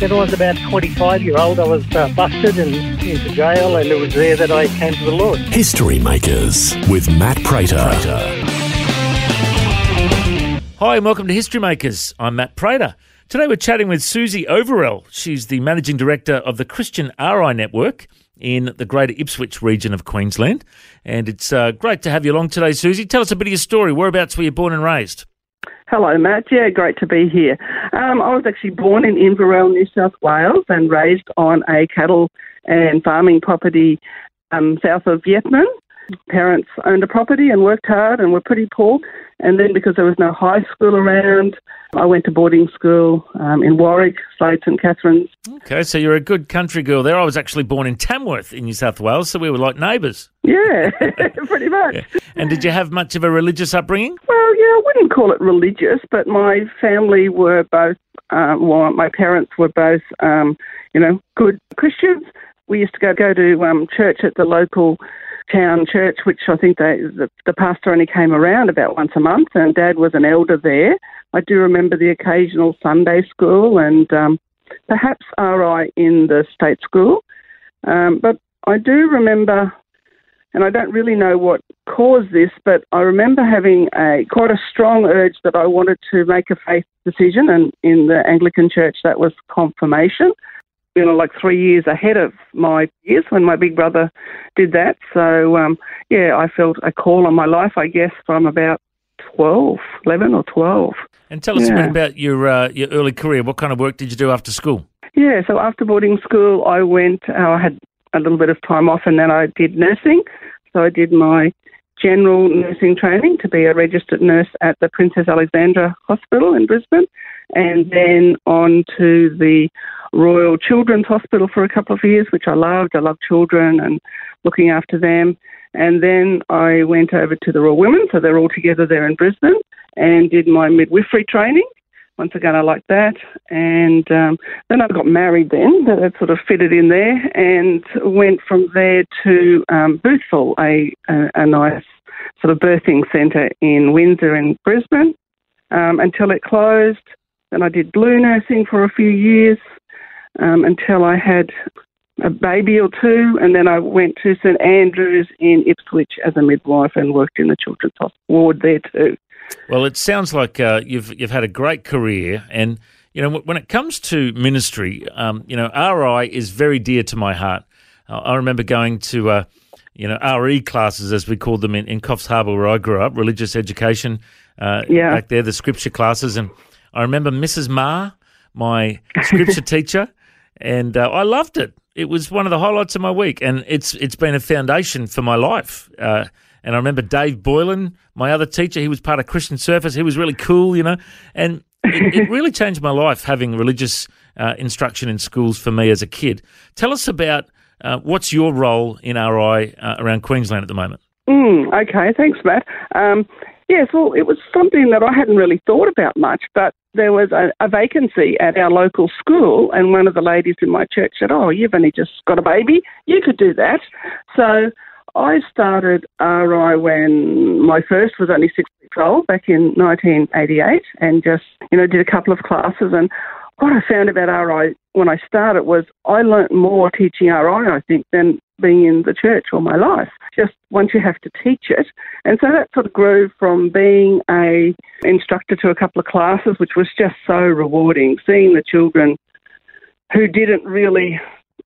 When I was about 25 year old, I was uh, busted and into jail, and it was there that I came to the Lord. History Makers with Matt Prater. Hi, and welcome to History Makers. I'm Matt Prater. Today we're chatting with Susie Overell. She's the Managing Director of the Christian RI Network in the Greater Ipswich region of Queensland. And it's uh, great to have you along today, Susie. Tell us a bit of your story. Whereabouts were you born and raised? Hello, Matt. Yeah, great to be here. Um, I was actually born in Inverell, New South Wales, and raised on a cattle and farming property um, south of Yetman. Parents owned a property and worked hard and were pretty poor. And then, because there was no high school around, I went to boarding school um, in Warwick, Slade St Catherine's. Okay, so you're a good country girl there. I was actually born in Tamworth in New South Wales, so we were like neighbours. Yeah, pretty much. Yeah. And did you have much of a religious upbringing? Well, yeah, I wouldn't call it religious, but my family were both, um, well, my parents were both, um, you know, good Christians. We used to go, go to um, church at the local town church, which I think they, the, the pastor only came around about once a month, and Dad was an elder there. I do remember the occasional Sunday school and um, perhaps RI in the state school. Um, but I do remember, and I don't really know what caused this, but I remember having a quite a strong urge that I wanted to make a faith decision, and in the Anglican Church that was confirmation you know, like three years ahead of my years when my big brother did that. So, um, yeah, I felt a call on my life, I guess, from about 12, 11 or 12. And tell us Yeah. a bit about your uh, your early career. What kind of work did you do after school? Yeah, so after boarding school, I went, uh, I had a little bit of time off and then I did nursing. So I did my general nursing training to be a registered nurse at the Princess Alexandra Hospital in Brisbane and then on to the Royal Children's Hospital for a couple of years, which I loved. I loved children and looking after them. And then I went over to the Royal Women, so they're all together there in Brisbane, and did my midwifery training. Once again, I liked that. And um, then I got married then, that that sort of fitted in there, and went from there to um, Boothville, a, a, a nice sort of birthing centre in Windsor in Brisbane, um, until it closed. Then I did blue nursing for a few years um, until I had a baby or two, and then I went to St Andrews in Ipswich as a midwife and worked in the children's hospital ward there too. Well, it sounds like uh, you've you've had a great career, and you know when it comes to ministry, um, you know RI is very dear to my heart. Uh, I remember going to uh, you know RE classes as we called them in, in Coffs Harbour where I grew up, religious education. Uh, Yeah. back there, the scripture classes, and I remember Mrs. Ma, my scripture teacher, and uh, I loved it. It was one of the highlights of my week, and it's it's been a foundation for my life. Uh, and I remember Dave Boylan, my other teacher. He was part of Christian Surfers. He was really cool, you know, and it, it really changed my life having religious uh, instruction in schools for me as a kid. Tell us about uh, what's your role in RI uh, around Queensland at the moment. Mm, okay, thanks, Matt. Um, yes, well, it was something that I hadn't really thought about much, but there was a, a vacancy at our local school, and one of the ladies in my church said, "Oh, you've only just got a baby, you could do that." So I started RI when my first was only six weeks old, back in 1988, and just you know did a couple of classes and. What I found about RI when I started was I learnt more teaching RI, I think, than being in the church all my life. Just once you have to teach it. And so that sort of grew from being a instructor to a couple of classes, which was just so rewarding, seeing the children who didn't really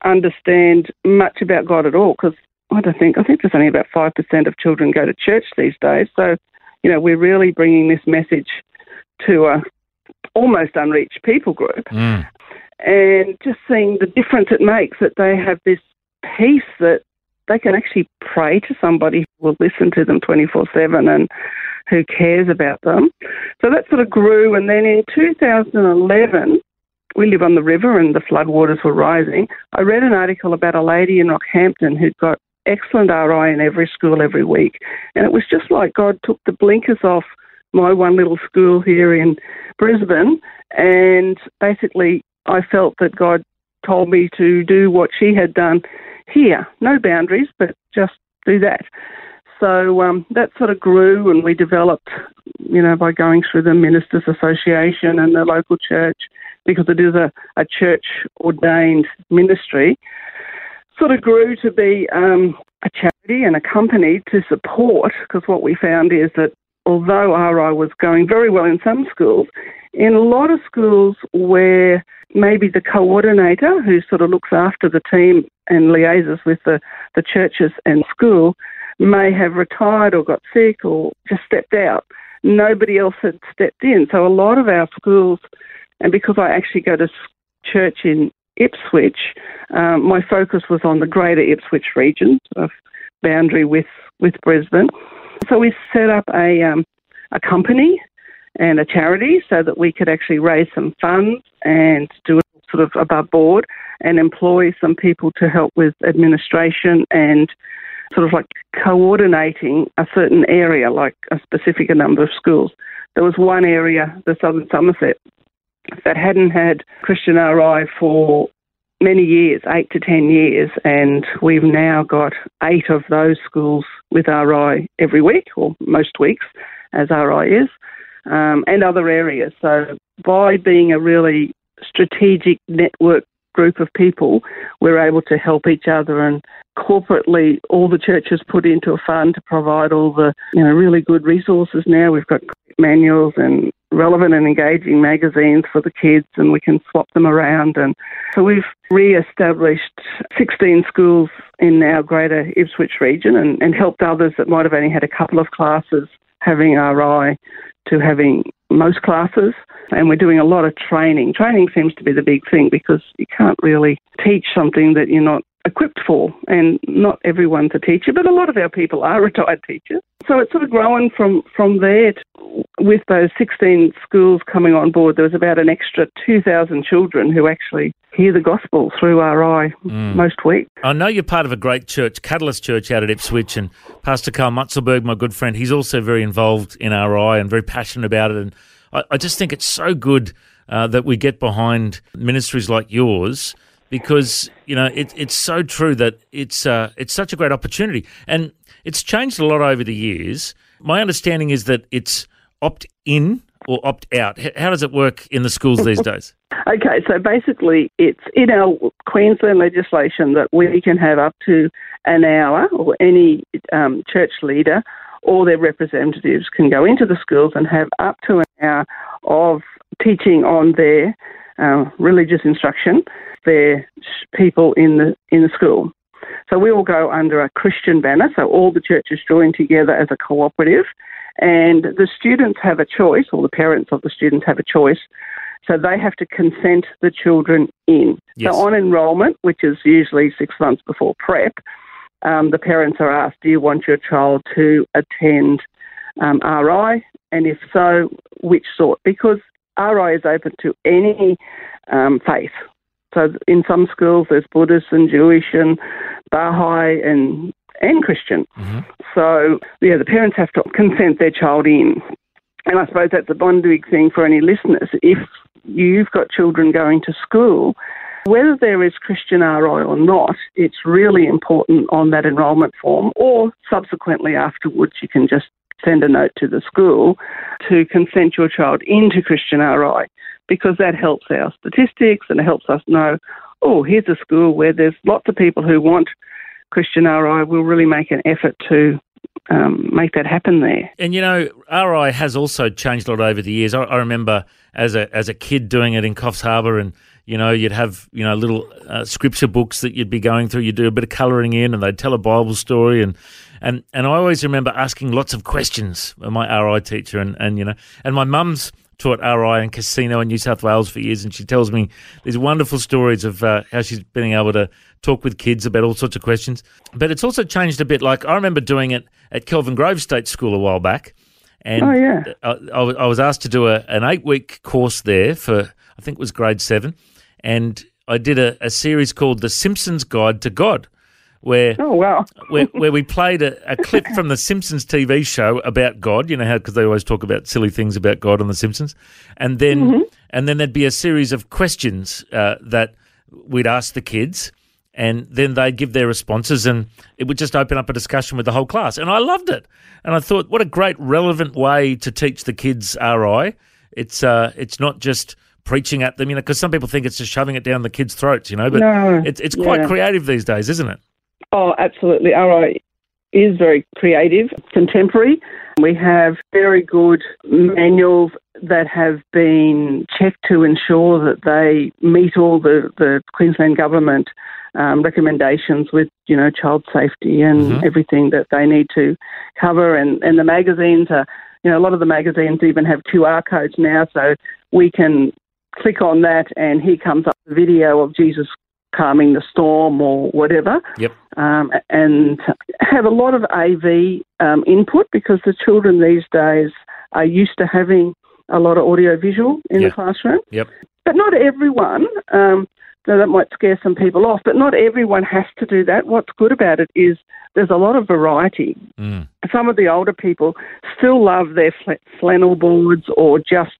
understand much about God at all because I don't think I think there's only about five percent of children go to church these days. So, you know, we're really bringing this message to a almost unreached people group, Mm. and just seeing the difference it makes that they have this peace that they can actually pray to somebody who will listen to them 24 7 and who cares about them. So that sort of grew. And then in 2011, we live on the river and the floodwaters were rising. I read an article about a lady in Rockhampton who'd got excellent RI in every school every week. And it was just like God took the blinkers off my one little school here in Brisbane. And basically, I felt that God told me to do what she had done here. No boundaries, but just do that. So um, that sort of grew, and we developed, you know, by going through the Ministers Association and the local church, because it is a, a church ordained ministry, sort of grew to be um, a charity and a company to support, because what we found is that although RI was going very well in some schools, in a lot of schools where maybe the coordinator who sort of looks after the team and liaises with the, the churches and school may have retired or got sick or just stepped out. Nobody else had stepped in. So a lot of our schools, and because I actually go to church in Ipswich, um, my focus was on the greater Ipswich region, sort of boundary with, with Brisbane. So we set up a, um, a company and a charity so that we could actually raise some funds and do it sort of above board and employ some people to help with administration and sort of like coordinating a certain area, like a specific number of schools. There was one area, the Southern Somerset, that hadn't had Christian RI for many years, eight to ten years, and we've now got eight of those schools with RI every week, or most weeks, as RI is, um, and other areas. So by being a really strategic network group of people, we're able to help each other and corporately all the churches put into a fund to provide all the you know really good resources now we've got manuals and relevant and engaging magazines for the kids and we can swap them around and so we've re-established 16 schools in our greater Ipswich region and, and helped others that might have only had a couple of classes having RI to having most classes and we're doing a lot of training. Training seems to be the big thing because you can't really teach something that you're not equipped for and not everyone's a teacher but a lot of our people are retired teachers so it's sort of grown from from there to, with those 16 schools coming on board there was about an extra 2000 children who actually hear the gospel through RI most weeks I know you're part of a great church, Catalyst Church out at Ipswich, and Pastor Carl Mutzelberg, my good friend, he's also very involved in RI and very passionate about it. And I, I just think it's so good uh, that we get behind ministries like yours because you know it, it's so true that it's uh, it's such a great opportunity, and it's changed a lot over the years. My understanding is that it's opt in or opt out. How does it work in the schools these days? Okay, so basically, it's in our Queensland legislation that we can have up to an hour, or any um, church leader or their representatives can go into the schools and have up to an hour of teaching on their uh, religious instruction, their people in the in the school. So we all go under a Christian banner. So all the churches join together as a cooperative, and the students have a choice, or the parents of the students have a choice. So they have to consent the children in. Yes. So on enrolment, which is usually six months before prep, um, the parents are asked, "Do you want your child to attend um, RI? And if so, which sort?" Because RI is open to any um, faith. So in some schools, there's Buddhist and Jewish and Baha'i and and Christian. So yeah, the parents have to consent their child in. And I suppose that's a one big thing for any listeners. If you've got children going to school, whether there is Christian RI or not, it's really important on that enrolment form or subsequently afterwards you can just send a note to the school to consent your child into Christian RI because that helps our statistics and it helps us know, oh, here's a school where there's lots of people who want Christian RI. We'll really make an effort to um, make that happen there. And you know, RI has also changed a lot over the years. I, I remember as a as a kid doing it in Coffs Harbour, and You know, you'd have you know little uh, scripture books that you'd be going through. You'd do a bit of colouring in, and they'd tell a Bible story, and and and I always remember asking lots of questions of my RI teacher, and and you know, and my mum's taught RI and Casino in New South Wales for years, and she tells me these wonderful stories of uh, how she's been able to talk with kids about all sorts of questions. But it's also changed a bit. Like I remember doing it at Kelvin Grove State School a while back, and Oh, yeah. I, I was- asked to do a, an eight week course there for I think it was grade seven, and I did a, a series called The Simpsons Guide to God, where Oh, wow. where, where we played a, a clip from the Simpsons TV show about God. You know how because they always talk about silly things about God on the Simpsons, and then and then there'd be a series of questions uh, that we'd ask the kids. And then they'd give their responses, and it would just open up a discussion with the whole class. And I loved it. And I thought, what a great, relevant way to teach the kids RI. It's uh, it's not just preaching at them, you know, because some people think it's just shoving it down the kids' throats, you know. But No, it's it's quite yeah. creative these days, isn't it? Oh, absolutely. RI is very creative, contemporary. We have very good manuals that have been checked to ensure that they meet all the, the Queensland government um, recommendations with, you know, child safety and Mhm. everything that they need to cover. And, and the magazines are, you know, a lot of the magazines even have QR codes now, so we can click on that and here comes up the video of Jesus calming the storm or whatever Yep. um, and have a lot of AV um, input because the children these days are used to having a lot of audio visual in Yeah. the classroom. Yep. But not everyone, um, so that might scare some people off, but not everyone has to do that. What's good about it is there's a lot of variety. Mm. Some of the older people still love their flannel boards or just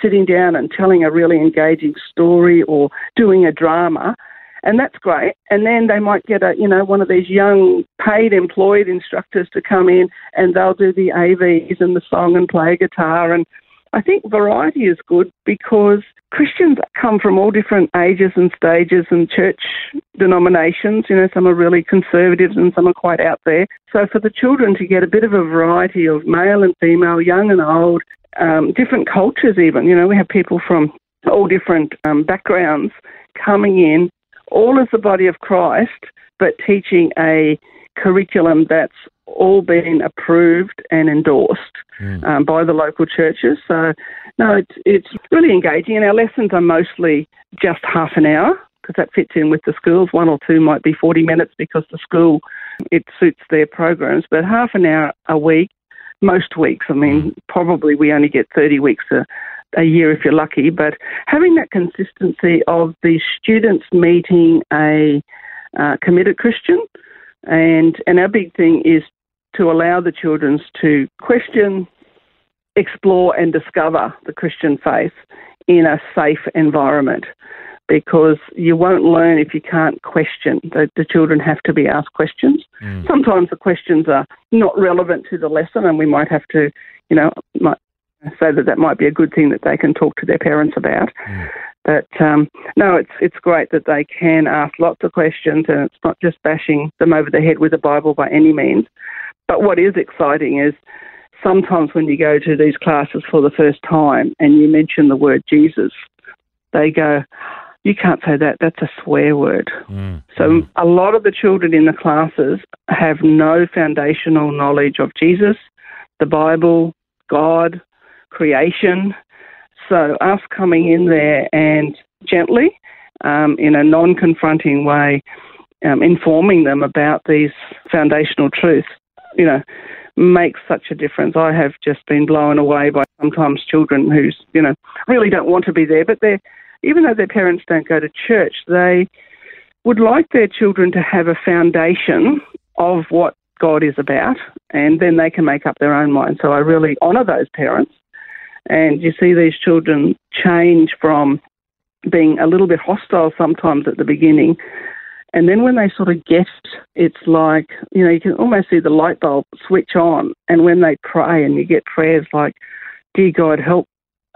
sitting down and telling a really engaging story or doing a drama. And that's great. And then they might get a, you know, one of these young paid employed instructors to come in and they'll do the AVs and the song and play guitar. And I think variety is good because Christians come from all different ages and stages and church denominations. You know, some are really conservative and some are quite out there. So for the children to get a bit of a variety of male and female, young and old, um, different cultures even. You know, we have people from all different um, backgrounds coming in, all as the body of Christ, but teaching a curriculum that's all been approved and endorsed um, by the local churches. So, no, it's, it's really engaging, and our lessons are mostly just half an hour because that fits in with the schools. One or two might be 40 minutes because the school, it suits their programs, but half an hour a week, most weeks. I mean, probably we only get 30 weeks a, a year if you're lucky, but having that consistency of the students meeting a uh, committed Christian, and and our big thing is to allow the children to question, explore, and discover the Christian faith in a safe environment. Because you won't learn if you can't question. The, the children have to be asked questions. Sometimes the questions are not relevant to the lesson, and we might have to, you know, might say that that might be a good thing that they can talk to their parents about. But um, no, it's it's great that they can ask lots of questions, and it's not just bashing them over the head with the Bible by any means. But what is exciting is sometimes when you go to these classes for the first time and you mention the word Jesus, they go, "You can't say that. That's a swear word." Mm. So a lot of the children in the classes have no foundational knowledge of Jesus, the Bible, God, creation. So us coming in there and gently, um, in a non-confronting way, um, informing them about these foundational truths, you know, makes such a difference. I have just been blown away by sometimes children who's, you know, really don't want to be there, but they're, even though their parents don't go to church, they would like their children to have a foundation of what God is about, and then they can make up their own mind. So I really honour those parents. And you see these children change from being a little bit hostile sometimes at the beginning. And then when they sort of get, it's like, you know, you can almost see the light bulb switch on. And when they pray and you get prayers like, Dear God, help,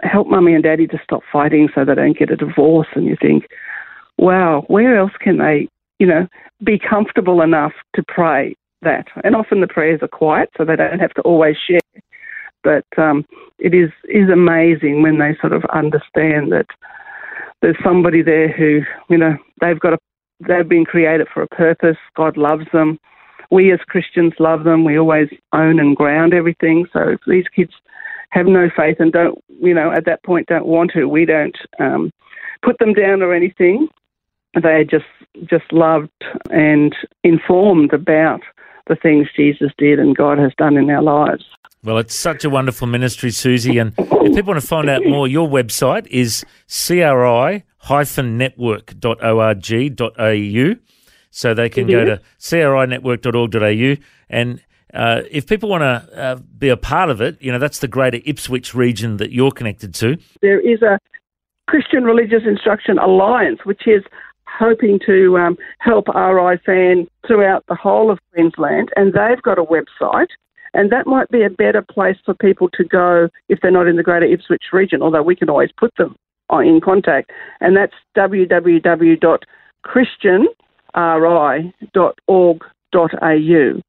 help mummy and daddy to stop fighting so they don't get a divorce. And you think, wow, where else can they, you know, be comfortable enough to pray that? And often the prayers are quiet, so they don't have to always share. But um, it is is amazing when they sort of understand that there's somebody there who, you know, they've got a, they've been created for a purpose. God loves them. We as Christians love them. We always own and ground everything. So if these kids have no faith and don't, you know, at that point don't want to, we don't um, put them down or anything. They are just just loved and informed about the things Jesus did and God has done in our lives. Well, it's such a wonderful ministry, Susie. And if people want to find out more, your website is cri-network.org.au. So they can go to crinetwork.org.au. And uh, if people want to uh, be a part of it, you know, that's the greater Ipswich region that you're connected to. There is a Christian Religious Instruction Alliance, which is hoping to um, help RI fan throughout the whole of Queensland, and they've got a website. And that might be a better place for people to go if they're not in the greater Ipswich region, although we can always put them in contact. And that's www.christianri.org.au.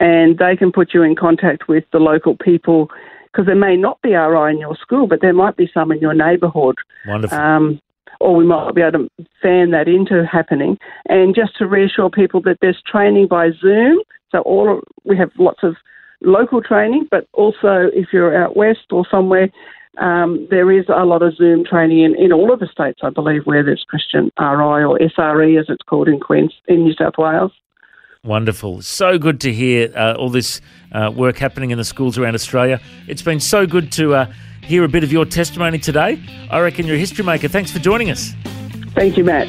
And they can put you in contact with the local people because there may not be RI in your school, but there might be some in your neighbourhood. Wonderful. Um, or we might be able to fan that into happening. And just to reassure people that there's training by Zoom. So all we have lots of local training, but also if you're out west or somewhere, um, there is a lot of Zoom training in, in all of the states, I believe, where there's Christian RI or SRE as it's called in Queens in New South Wales. Wonderful. So good to hear uh, all this uh, work happening in the schools around Australia. It's been so good to uh, hear a bit of your testimony today. I reckon you're a history maker. Thanks for joining us. Thank you, Matt.